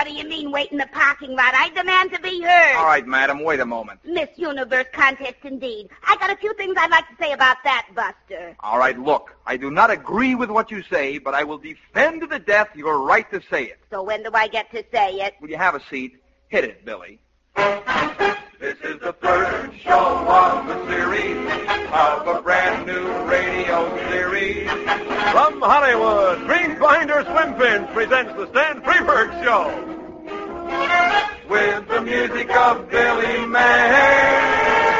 What do you mean, wait in the parking lot? I demand to be heard. All right, madam, wait a moment. Miss Universe contest, indeed. I got a few things I'd like to say about that, Buster. All right, look, I do not agree with what you say, but I will defend to the death your right to say it. So when do I get to say it? Will you have a seat? Hit it, Billy. This is the third show of the series of a brand new radio series. From Hollywood, Greenbinder Swimpins presents the Stan Freberg Show. With the music of Billy May.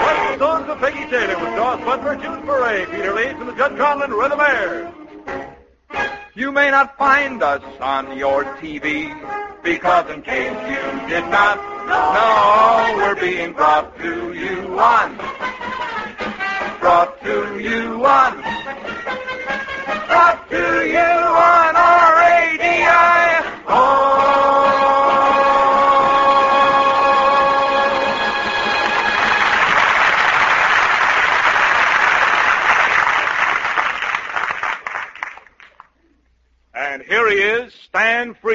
One songs of Peggy Taylor with Daws Butler, June Foray, Peter Leeds, and the Jud Conlon Rhythmaires. You may not find us on your TV Because in case you did not know, we're being brought to you on. Brought to you on. Brought to you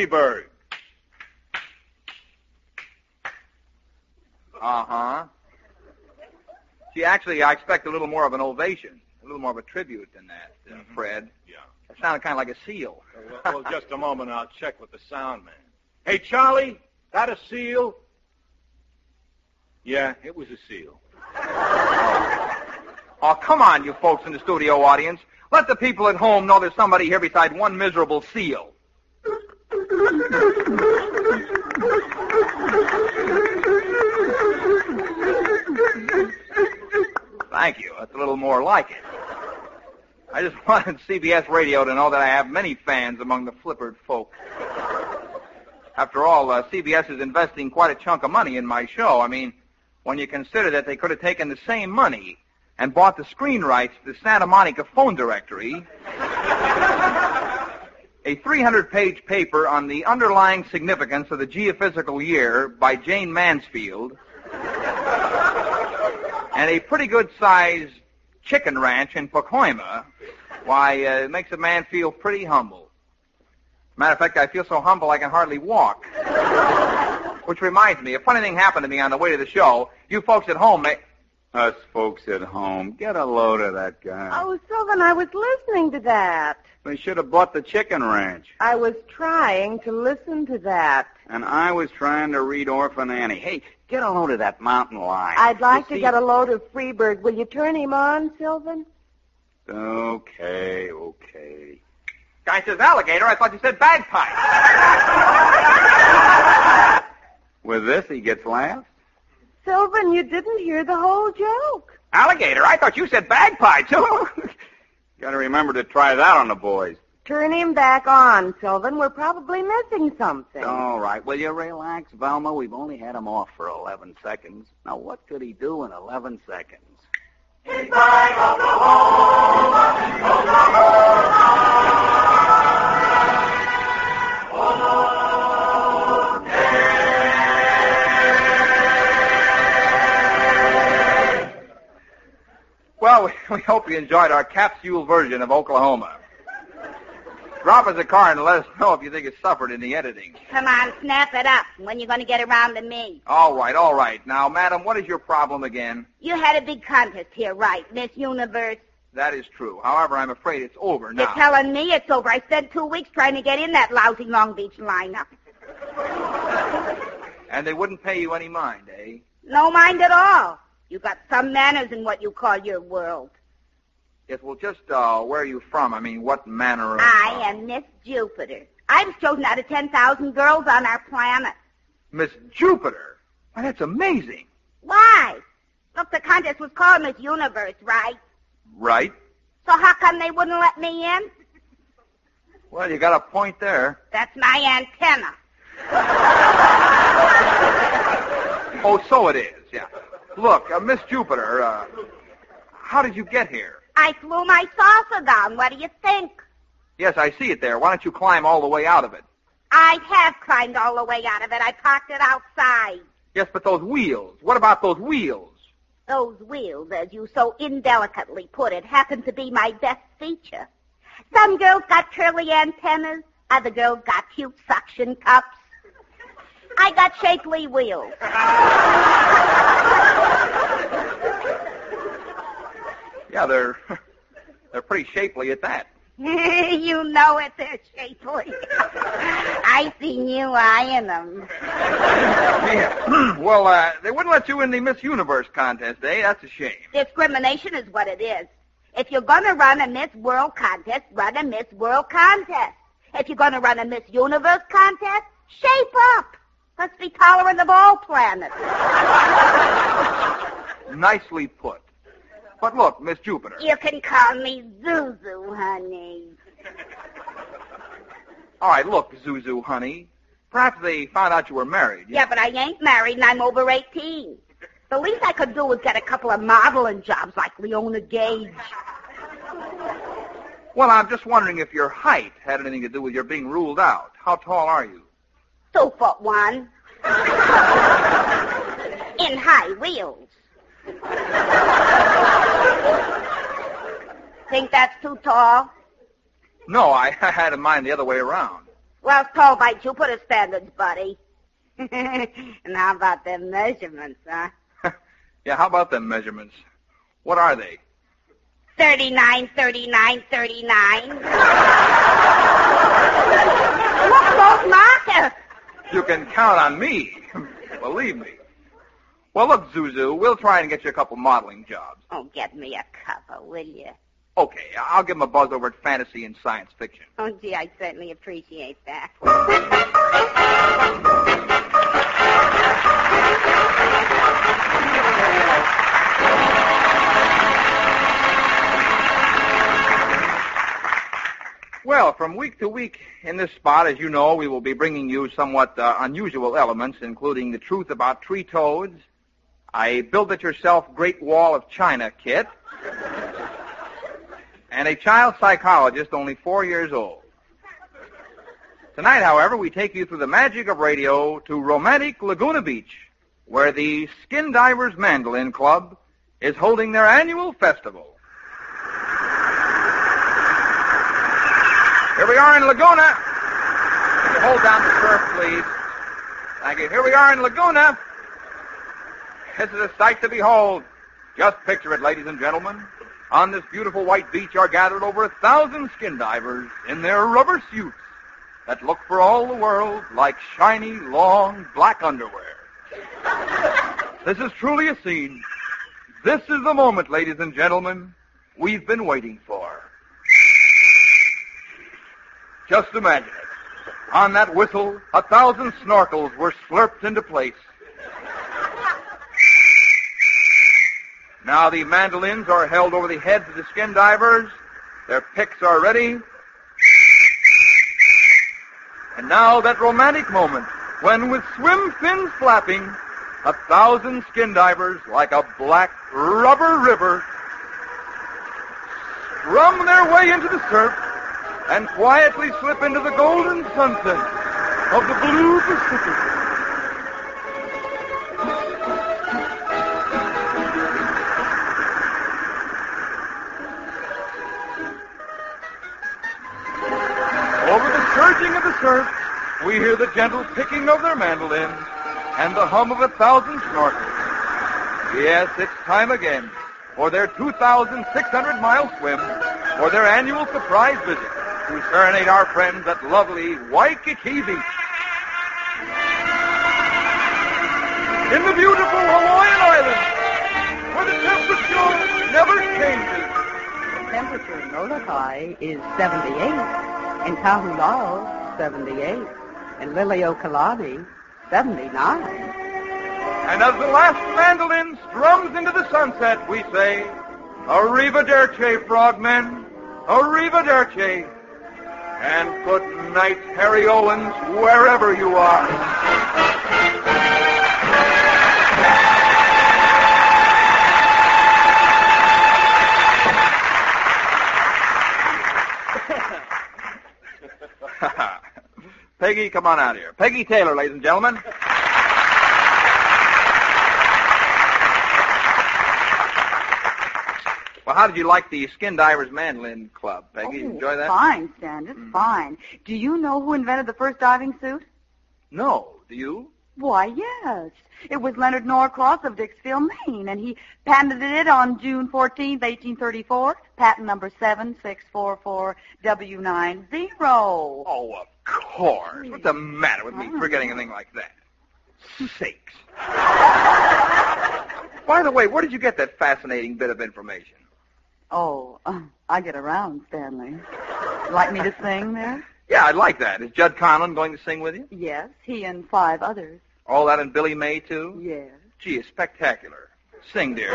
Stan Uh-huh. See, actually, I expect a little more of an ovation, a little more of a tribute than that, uh, Fred. Yeah. That sounded kind of like a seal. Well, well, just a moment. I'll check with the sound man. Hey, Charlie, that a seal? Yeah, it was a seal. Oh, come on, you folks in the studio audience. Let the people at home know there's somebody here beside one miserable seal. Thank you. That's a little more like it. I just wanted CBS Radio to know that I have many fans among the flippered folk. After all, uh, CBS is investing quite a chunk of money in my show. I mean, when you consider that they could have taken the same money and bought the screen rights to the Santa Monica phone directory, a 300-page paper on the underlying significance of the geophysical year by Jayne Mansfield, and a pretty good-sized chicken ranch in Pacoima, why, uh, it makes a man feel pretty humble. Matter of fact, I feel so humble I can hardly walk. Which reminds me, a funny thing happened to me on the way to the show. You folks at home may... Us folks at home, get a load of that guy. Oh, Sylvan, I was listening to that. They should have bought the chicken ranch. I was trying to listen to that. And I was trying to read Orphan Annie. Hey, get a load of that mountain lion. I'd like You to see- get a load of Freebird. Will you turn him on, Sylvan? Okay, okay. Guy says alligator. I thought you said bagpipe. With this, he gets laughs. Sylvan, you didn't hear the whole joke. Alligator. I thought you said bagpipes. Got to remember to try that on the boys. Turn him back on, Sylvan. We're probably missing something. All right. Will you relax, Velma? We've only had him off for 11 seconds. Now, what could he do in 11 seconds? Well, we, we hope you enjoyed our capsule version of Oklahoma. Drop us a card and let us know if you think it suffered in the editing. Come on, snap it up. When you going to get around to me? All right, all right. Now, madam, what is your problem again? You had a big contest here, right? Miss Universe. That is true. However, I'm afraid it's over now. You're telling me it's over. I spent two weeks trying to get in that lousy Long Beach lineup. and they wouldn't pay you any mind, eh? No mind at all. You got some manners in what you call your world. Yes, well, just uh, where are you from? I mean, what manner of... I am Miss Jupiter. I was chosen out of 10,000 girls on our planet. Miss Jupiter. Why, that's amazing. Why? Look, the contest was called Miss Universe, right? Right? So how come they wouldn't let me in? Well, you got a point there. That's my antenna. Oh, so it is, yeah. Look, uh, Miss Jupiter, uh, how did you get here? I flew my saucer down. What do you think? Yes, I see it there. Why don't you climb all the way out of it? I have climbed all the way out of it. I parked it outside. Yes, but those wheels. What about those wheels? Those wheels, as you so indelicately put it, happen to be my best feature. Some girls got curly antennas. Other girls got cute suction cups. I got shapely wheels. Yeah, they're they're pretty shapely at that. you know it, they're shapely. I seen you eyeing them. Yeah. well, uh, they wouldn't let you in the Miss Universe contest, eh? That's a shame. Discrimination is what it is. If you're gonna run a Miss World contest, run a Miss World contest. If you're gonna run a Miss Universe contest, shape up. Let's be tolerant of all planets. Nicely put. But look, Miss Jupiter. You can call me Zuzu, honey. All right, look, Zuzu, honey. Perhaps they found out you were married. Yeah, but I ain't married and I'm over 18. The least I could do was get a couple of modeling jobs like Leona Gage. Well, I'm just wondering if your height had anything to do with your being ruled out. How tall are you? Two foot one. In high wheels. Think that's too tall? No, I, I had in mind the other way around. Well, it's tall by Jupiter standards, buddy. and how about them measurements, huh? yeah, how about them measurements? What are they? 39, 39, 39. Look, those markers. You can count on me. Believe me. Well, look, Zuzu, we'll try and get you a couple modeling jobs. Oh, get me a couple, will you? Okay, I'll give him a buzz over at Fantasy and Science Fiction. Oh, gee, I certainly appreciate that. Well, from week to week in this spot, as you know, we will be bringing you somewhat uh, unusual elements, including the truth about tree toads, a build-it-yourself Great Wall of China kit, and a child psychologist only four years old. Tonight, however, we take you through the magic of radio to romantic Laguna Beach, where the Skin Divers Mandolin Club is holding their annual festival. Here we are in Laguna. Can you hold down the surf, please? Thank you. Here we are in Laguna. This is a sight to behold. Just picture it, ladies and gentlemen. On this beautiful white beach are gathered over a thousand skin divers in their rubber suits that look for all the world like shiny, long, black underwear. this is truly a scene. This is the moment, ladies and gentlemen, we've been waiting for. Just imagine it. On that whistle, a thousand snorkels were slurped into place. Now the mandolins are held over the heads of the skin divers. Their picks are ready. And now that romantic moment when with swim fins flapping, a thousand skin divers like a black rubber river strum their way into the surf and quietly slip into the golden sunset of the blue Pacific. We hear the gentle picking of their mandolins and the hum of a thousand snorkels. Yes, it's time again for their 2,600 mile swim for their annual surprise visit to serenade our friends at lovely Waikiki Beach. In the beautiful Hawaiian Islands, where the temperature never changes. The temperature in Molokai is 78, in Kahulao, 78, in Liliuokalani, 79. And as the last mandolin strums into the sunset, we say, Arrivederci, frogmen, Arrivederci. And good night, Harry Owens, wherever you are. Peggy, come on out here. Peggy Taylor, ladies and gentlemen. Well, how did you like the Skin Divers Mandolin Club, Peggy? oh, Enjoy that? Fine, Stan, just mm. fine. Do you know who invented the first diving suit? No. Do you? Why, yes. It was Leonard Norcross of Dixville, Maine, and he patented it on June 14, 1834, patent number 7644W90. Oh, course. What's the matter with me forgetting anything like that? Sakes. By the way, where did you get that fascinating bit of information? Oh, uh, I get around, Stanley. Like me to sing there? Yeah, I'd like that. Is Jud Conlon going to sing with you? Yes, he and five others. All that and Billy May, too? Yes. Gee, it's spectacular. Sing, dear.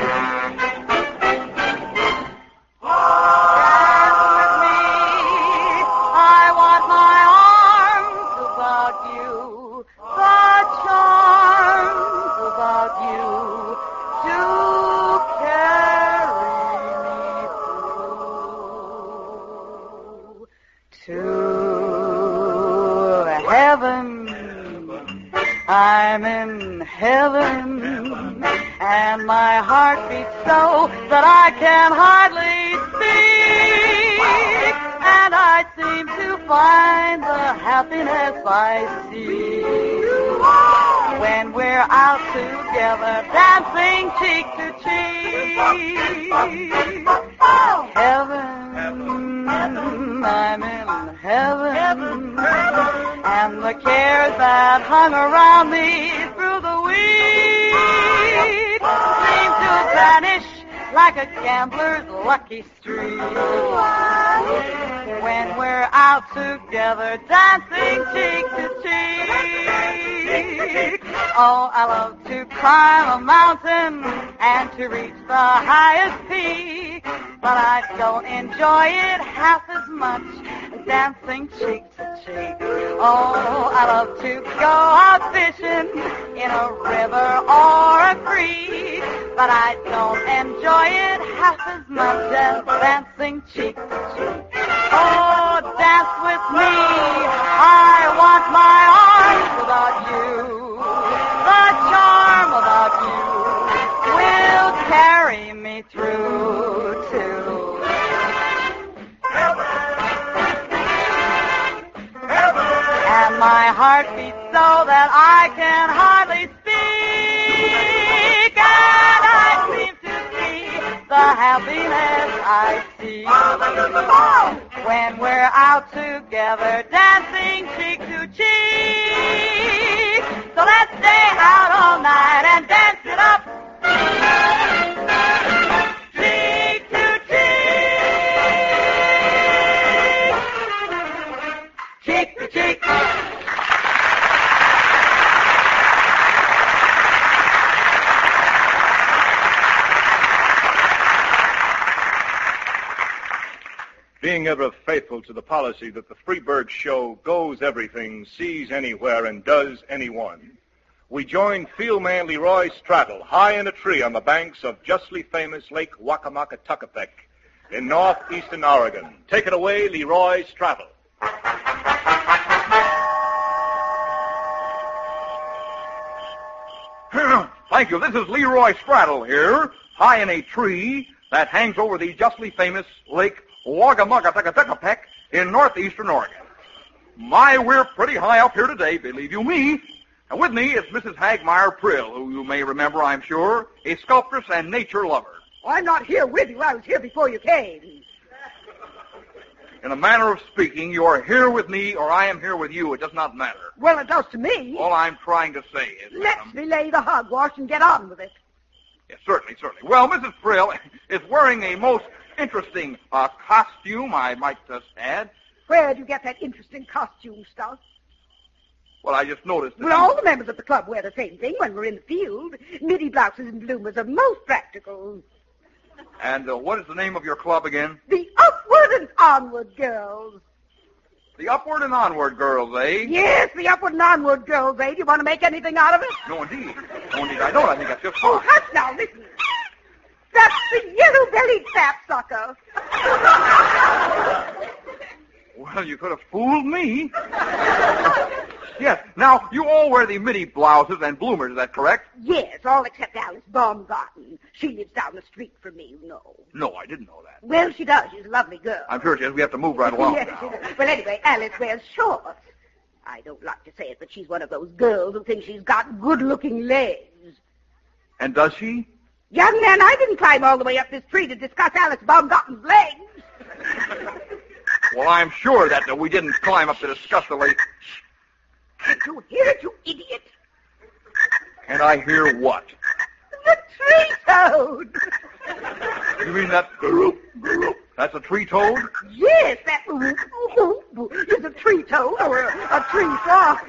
Lucky streak. When we're out together dancing cheek to cheek. Oh, I love to climb a mountain and to reach the highest peak, but I don't enjoy it half as much dancing cheek to cheek. Oh, I love to go out fishing in a river or a creek, but I don't enjoy it half as much as dancing cheek to cheek. Oh, dance with me. I want my heart beats so that I can hardly speak, and I seem to see the happiness I see when we're out together dancing cheek to cheek. Ever faithful to the policy that the Freberg Show goes everything, sees anywhere, and does anyone, we join fieldman Leroy Straddle high in a tree on the banks of justly famous Lake Wakamaka in northeastern Oregon. Take it away, Leroy Straddle. Thank you. This is Leroy Straddle here, high in a tree that hangs over the justly famous Lake Wagamugatukatuckapek in northeastern Oregon. My, we're pretty high up here today, believe you me. And with me is Mrs. Hagmeyer Prill, who you may remember, I'm sure, a sculptress and nature lover. I'm not here with you. I was here before you came. In a manner of speaking, you are here with me or I am here with you. It does not matter. Well, it does to me. All I'm trying to say is... Let's um, delay the hogwash and get on with it. Yes, certainly, certainly. Well, Mrs. Prill is wearing a most interesting uh, costume, I might just add. Where'd you get that interesting costume stuff? Well, I just noticed that... Well, all the members of the club wear the same thing when we're in the field. Midi blouses and bloomers are most practical. And uh, what is the name of your club again? The upward and onward girls. The Upward and Onward Girls, eh? Yes, the upward and onward girls, eh? Do you want to make anything out of it? No, indeed. No, indeed, I don't. I think that's just Oh, fine. hush now, listen. That's the yellow-bellied sapsucker. Well, you could have fooled me. yes. Now, you all wear the midi blouses and bloomers, is that correct? Yes, all except Alice Baumgarten. She lives down the street from me, you know. No, I didn't know that. Well, she does. She's a lovely girl. I'm sure she is. We have to move right along yes, now. she does. Well, anyway, Alice wears shorts. I I don't like to say it, but she's one of those girls who thinks she's got good-looking legs. And does she? Young man, I didn't climb all the way up this tree to discuss Alice Baumgarten's legs. Well, I'm sure that uh, we didn't climb up to discuss the late. Can't you hear it, you idiot? And I hear what? The tree toad. You mean that group? That's a tree toad? Yes, that is a tree toad or a, a tree frog.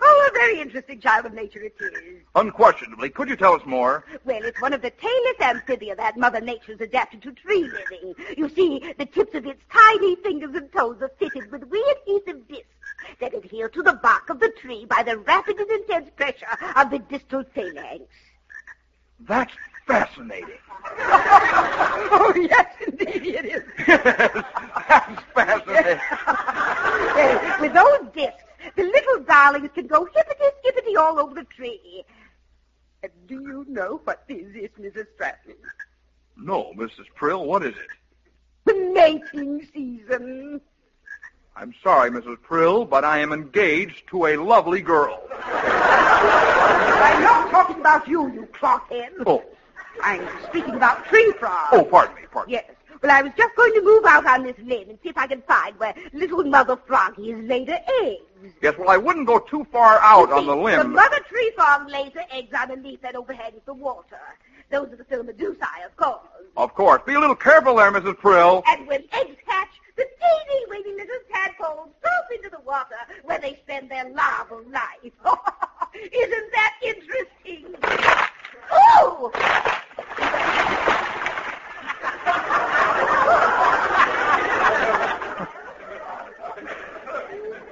oh, a very interesting child of nature it is. Unquestionably. Could you tell us more? Well, it's one of the tailless amphibia that Mother Nature's adapted to tree living. You see, the tips of its tiny fingers and toes are fitted with wee adhesive discs that adhere to the bark of the tree by the rapid and intense pressure of the distal phalanx. That's fascinating. oh, yes, indeed it is. Yes, that's fascinating. Well, with those discs, the little darlings can go hippity-skippity all over the tree. Uh, do you know what this is, Mrs. Stratton? No, Mrs. Prill, what is it? The mating season. I'm sorry, Mrs. Prill, but I am engaged to a lovely girl. I'm not talking about you, you clockhead. Oh, I'm speaking about tree frogs. oh, pardon me, pardon me. Yes. Well, I was just going to move out on this limb and see if I can find where little mother froggy has laid her eggs. Yes, well, I wouldn't go too far out You on see, the The limb. mother tree frog lays her eggs on a leaf that overhangs the water. Those are the Phyllomedusae, of course. Of course. Be a little careful there, Mrs. Prill. And when eggs hatch, the teeny weeny little tadpoles drop into the water where they spend their larval life. Isn't that interesting?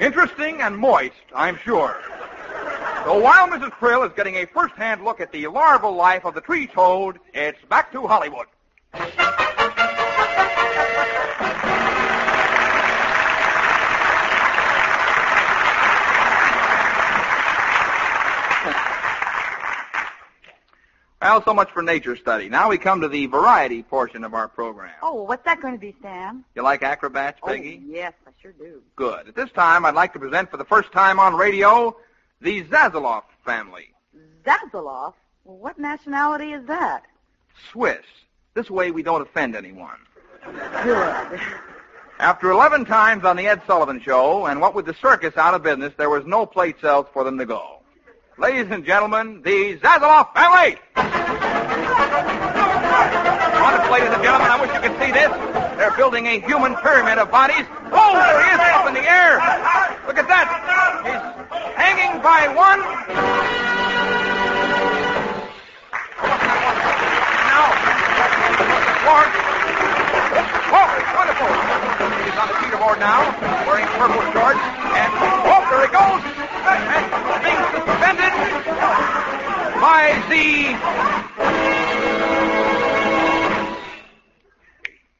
Interesting and moist, I'm sure. So while Mrs. Prill is getting a first-hand look at the larval life of the tree toad, it's back to Hollywood. Well, so much for nature study. Now we come to the variety portion of our program. Oh, what's that going to be, Sam? You like acrobats, oh, Peggy? Oh, yes, I sure do. Good. At this time, I'd like to present for the first time on radio the Zazeloff family. Zazzaloff? Well, what nationality is that? Swiss. This way we don't offend anyone. Good. After 11 times on the Ed Sullivan Show, and what with the circus out of business, there was no plate sales for them to go. Ladies and gentlemen, the Zazeloff family! Honest, ladies and gentlemen, I wish you could see this. They're building a human pyramid of bodies. Oh, there he is, up in the air. Look at that. He's hanging by one. Now, Lord. Oh, wonderful. He's on the teeterboard now, wearing purple shorts, and oh, there he goes. And by the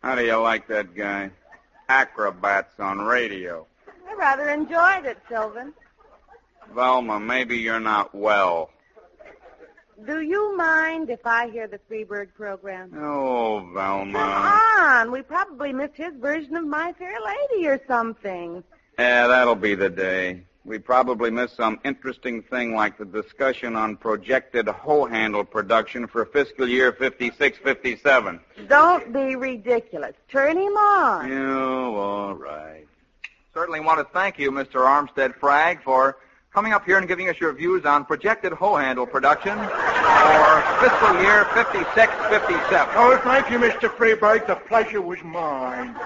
How do you like that guy? Acrobats on radio. I rather enjoyed it, Sylvan. Velma, maybe you're not well. Do you mind if I hear the Freebird program? Oh, Velma. Come on, we probably missed his version of My Fair Lady or something. Yeah, that'll be the day. We probably missed some interesting thing like the discussion on projected hoe handle production for fiscal year 56-57. Don't be ridiculous. Turn him on. You all right. Certainly want to thank you, Mr. Armstead Frag, for coming up here and giving us your views on projected hoe handle production for fiscal year 56-57. Oh, thank you, Mr. Freberg. The pleasure was mine.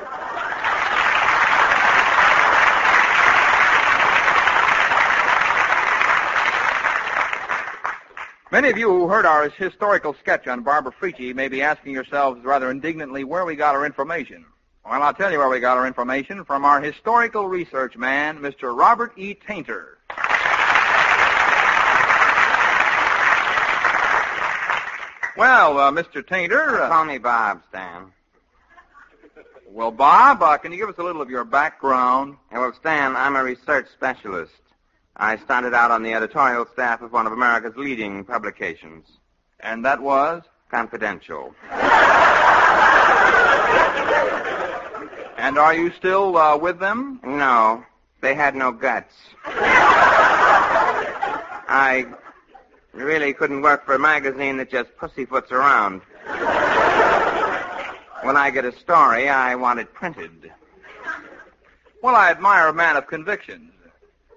Many of you who heard our historical sketch on Barbara Frietchie may be asking yourselves rather indignantly where we got our information. Well, I'll tell you where we got our information from our historical research man, Mr. Robert E. Tainter. Well, uh, Mr. Tainter. Uh, Call me Bob, Stan. well, Bob, uh, can you give us a little of your background? Yeah, well, Stan, I'm a research specialist. I started out on the editorial staff of one of America's leading publications, And that was? Confidential. And are you still uh, with them? No, they had no guts. I really couldn't work for a magazine that just pussyfoots around. When I get a story, I want it printed. Well, I admire a man of convictions.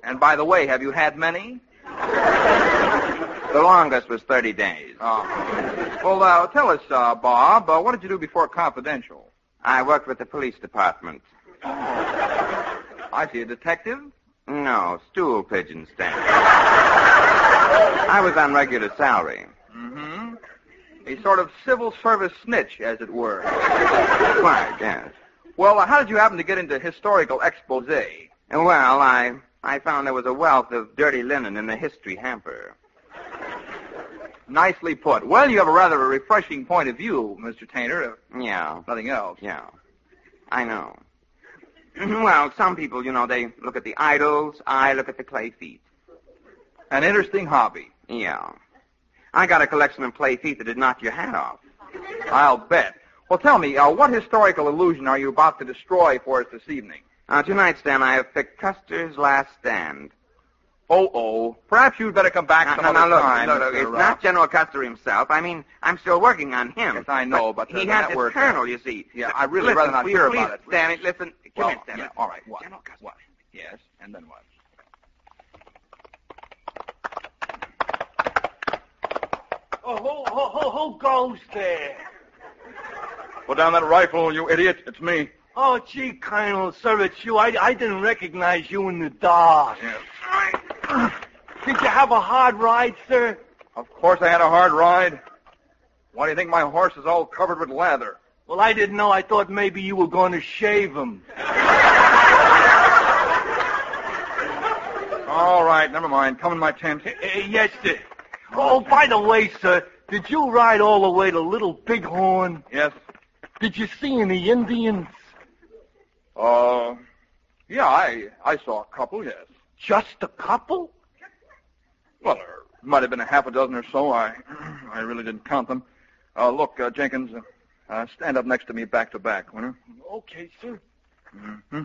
And by the way, have you had many? The longest was 30 days. Oh. Well, uh, tell us, uh, Bob, uh, what did you do before Confidential? I worked with the police department. I see a detective. No, stool pigeon stand. I was on regular salary. Mm-hmm. A sort of civil service snitch, as it were. Quite, yes. Well, uh, how did you happen to get into historical expose? Well, I I found there was a wealth of dirty linen in the history hamper. Nicely put. Well, you have a rather a refreshing point of view, Mr. Tainter. if Yeah, Nothing else. yeah. I know. well, some people, you know, they look at the idols. I look at the clay feet. An interesting hobby. Yeah. I got a collection of clay feet that'd knock your hat off. I'll bet. Well, tell me, uh, what historical illusion are you about to destroy for us this evening? Uh, tonight's then I have picked Custer's Last Stand. Oh, oh. Perhaps you'd better come back Now, some now, other now, look, time. look, look, Mr. it's uh, not General Custer himself. I mean, I'm still working on him. Yes, I know, but, uh, he has his colonel, you see. Yeah, I really listen, rather not hear please about it. Stand it. Listen, come Well, here, stand yeah, all right. What? General Custer. What? Yes, and then what? Oh, who, who, who, who goes there? Put down that rifle, you idiot. It's me. Oh, gee, Colonel, sir, it's you. I, I didn't recognize you in the dark. Yes. Did you have a hard ride, sir? Of course I had a hard ride. Why do you think my horse is all covered with lather? Well, I didn't know. I thought maybe you were going to shave him. All right, never mind. Come in my tent. Eh, yes, sir. Oh, by the way, sir, did you ride all the way to Little Bighorn? Yes. Did you see any Indians? Uh, yeah, I I saw a couple, yes. Just a couple? Well, there might have been a half a dozen or so. I I really didn't count them. Uh, look, uh, Jenkins, uh, uh, stand up next to me back to back, will you? Okay, sir. Mm-hmm.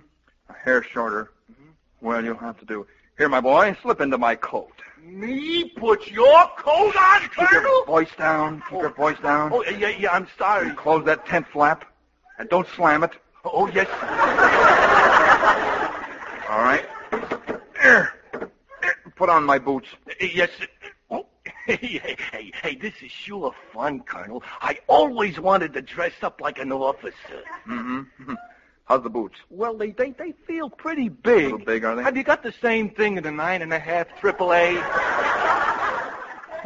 A hair shorter. Hmm. Well, you'll have to do. Here, my boy, slip into my coat. Me put your coat on, Keep your voice down. Keep your voice down. Oh, yeah, yeah, I'm sorry. And close that tent flap. And don't slam it. Oh, yes. All right. Put on my boots. Yes. Oh, hey, hey, hey, hey, this is sure fun, Colonel. I always wanted to dress up like an officer. Mm-hmm. How's the boots? Well, they they, they feel pretty A big. little big, are they? Have you got the same thing in the nine and a half triple A?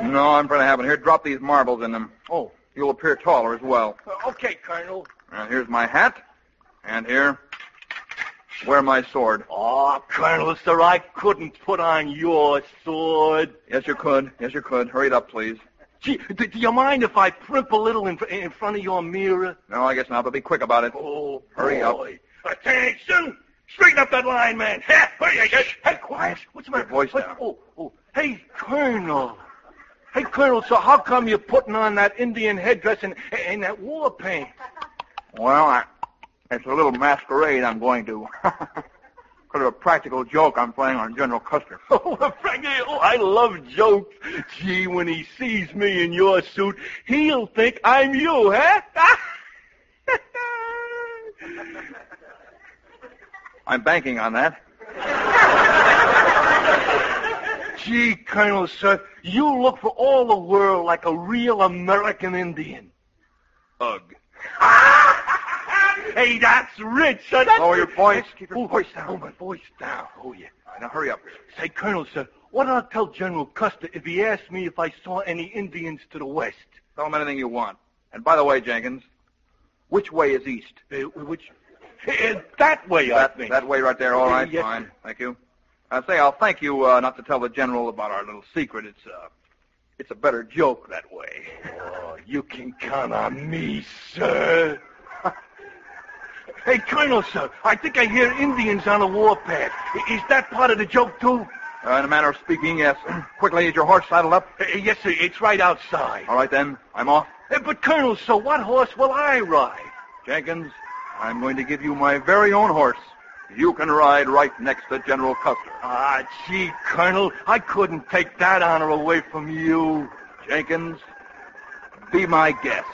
No, I'm afraid I haven't. Here, drop these marbles in them. Oh, You'll appear taller as well. okay, Colonel. Here's my hat. And here, wear my sword. Oh, Colonel, sir, I couldn't put on your sword. Yes, you could. Yes, you could. Hurry it up, please. Gee, do, do you mind if I primp a little in, in front of your mirror? No, I guess not, but be quick about it. Oh, Hurry up. boy. Attention! Straighten up that line, man. Hey, hey, hey, hey, quiet. What's the matter? Voice What- down. Oh, oh. Hey, Colonel. Hey, Colonel, so how come you're putting on that Indian headdress and, and that war paint? Well, I, it's a little masquerade I'm going to. Kind of a practical joke I'm playing on General Custer. Oh, Frankie, oh, I love jokes. Gee, when he sees me in your suit, he'll think I'm you, huh? I'm banking on that. Gee, Colonel, sir, you look for all the world like a real American Indian. Ugh. Hey, that's rich, sir. That's Lower your voice. Keep your Oh, voice down. My voice down. Oh, yeah. All right, now hurry up. Say, Colonel, sir, what did I tell General Custer if he asked me if I saw any Indians to the west? Tell him anything you want. And by the way, Jenkins, which way is east? Uh, which? Uh, that way, I That, think. that way right there. All right, Yes, fine. Thank you. I say, I'll thank you uh, not to tell the general about our little secret. It's uh, it's a better joke that way. Oh, you can count on me, sir. Hey, Colonel, sir, I think I hear Indians on the warpath. Is that part of the joke, too? Uh, in a manner of speaking, yes. Quickly, is your horse saddled up? Uh, yes, sir, it's right outside. All right, then. I'm off. Uh, but, Colonel, sir, what horse will I ride? Jenkins, I'm going to give you my very own horse. you can ride right next to General Custer. Ah, gee, Colonel, I couldn't take that honor away from you. Jenkins, be my guest.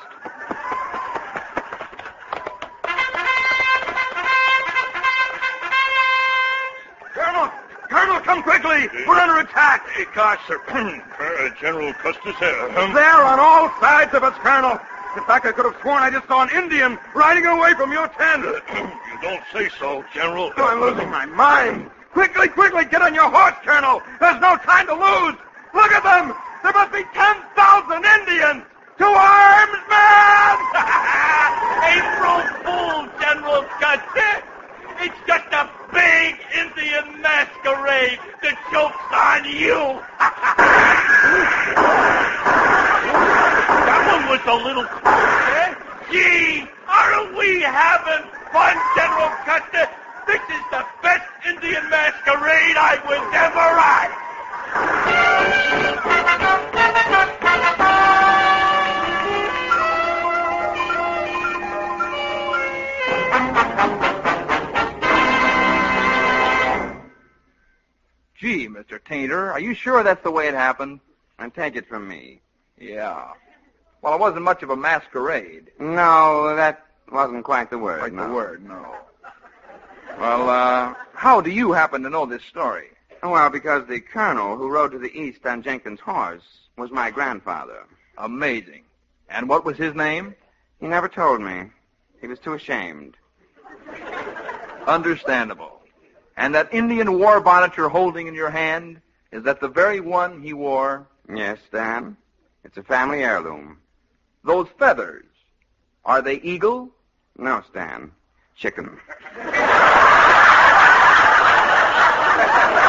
Come quickly! We're under attack! Hey, gosh, sir. uh, General Custer's here. Um, There on all sides of us, Colonel. In fact, I could have sworn I just saw an Indian riding away from your tent. you don't say so, General. I'm losing my mind. Quickly, quickly, get on your horse, Colonel. There's no time to lose. Look at them. There must be 10,000 Indians. To arms, men! April Fool, General Custer. It's just a big Indian masquerade. The joke's on you. that one was a little close, Gee, aren't we having fun, General Custer? This is the best Indian masquerade I was ever at. Are you sure that's the way it happened? And take it from me. Yeah. Well, it wasn't much of a masquerade. No, that wasn't quite the word. Quite no. the word, no. Well, uh, how do you happen to know this story? Well, because the colonel who rode to the east on Jenkins' horse was my grandfather. Amazing. And what was his name? He never told me. He was too ashamed. Understandable. And that Indian war bonnet you're holding in your hand, is that the very one he wore? Yes, Stan. It's a family heirloom. Those feathers, are they eagle? No, Stan. Chicken.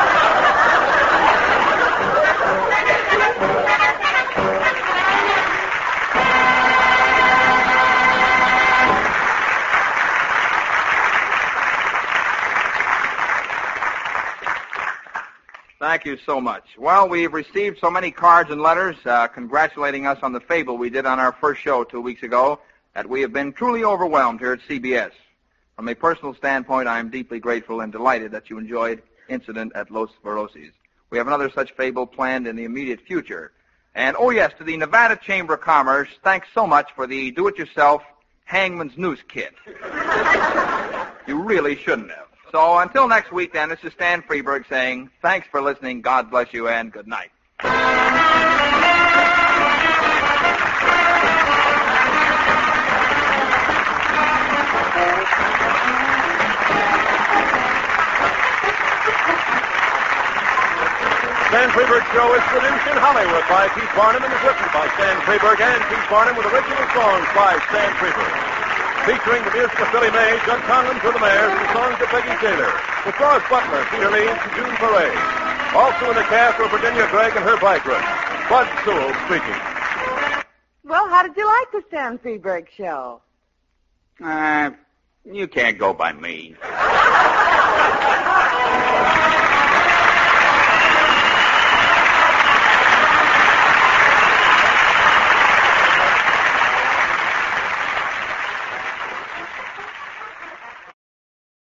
Thank you so much. Well, we've received so many cards and letters uh, congratulating us on the fable we did on our first show two weeks ago that we have been truly overwhelmed here at CBS. From a personal standpoint, I am deeply grateful and delighted that you enjoyed Incident at Los Voracis. We have another such fable planned in the immediate future. And oh yes, to the Nevada Chamber of Commerce, thanks so much for the do-it-yourself hangman's noose kit. you really shouldn't have. So until next week then, this is Stan Freberg saying thanks for listening, God bless you, and good night. Stan Freberg Show is produced in Hollywood by Pete Barnum and is written by Stan Freberg and Pete Barnum with original songs by Stan Freeberg. Featuring the music of Billy May, Jud Conlon for the Mayors, and the songs of Peggy Taylor. With Daws Butler, Peter Leeds, and June Foray. Also in the cast were Virginia Gregg and Herb Vigran. Bud Sewell speaking. Well, how did you like the Stan Freberg show? Uh, you can't go by me.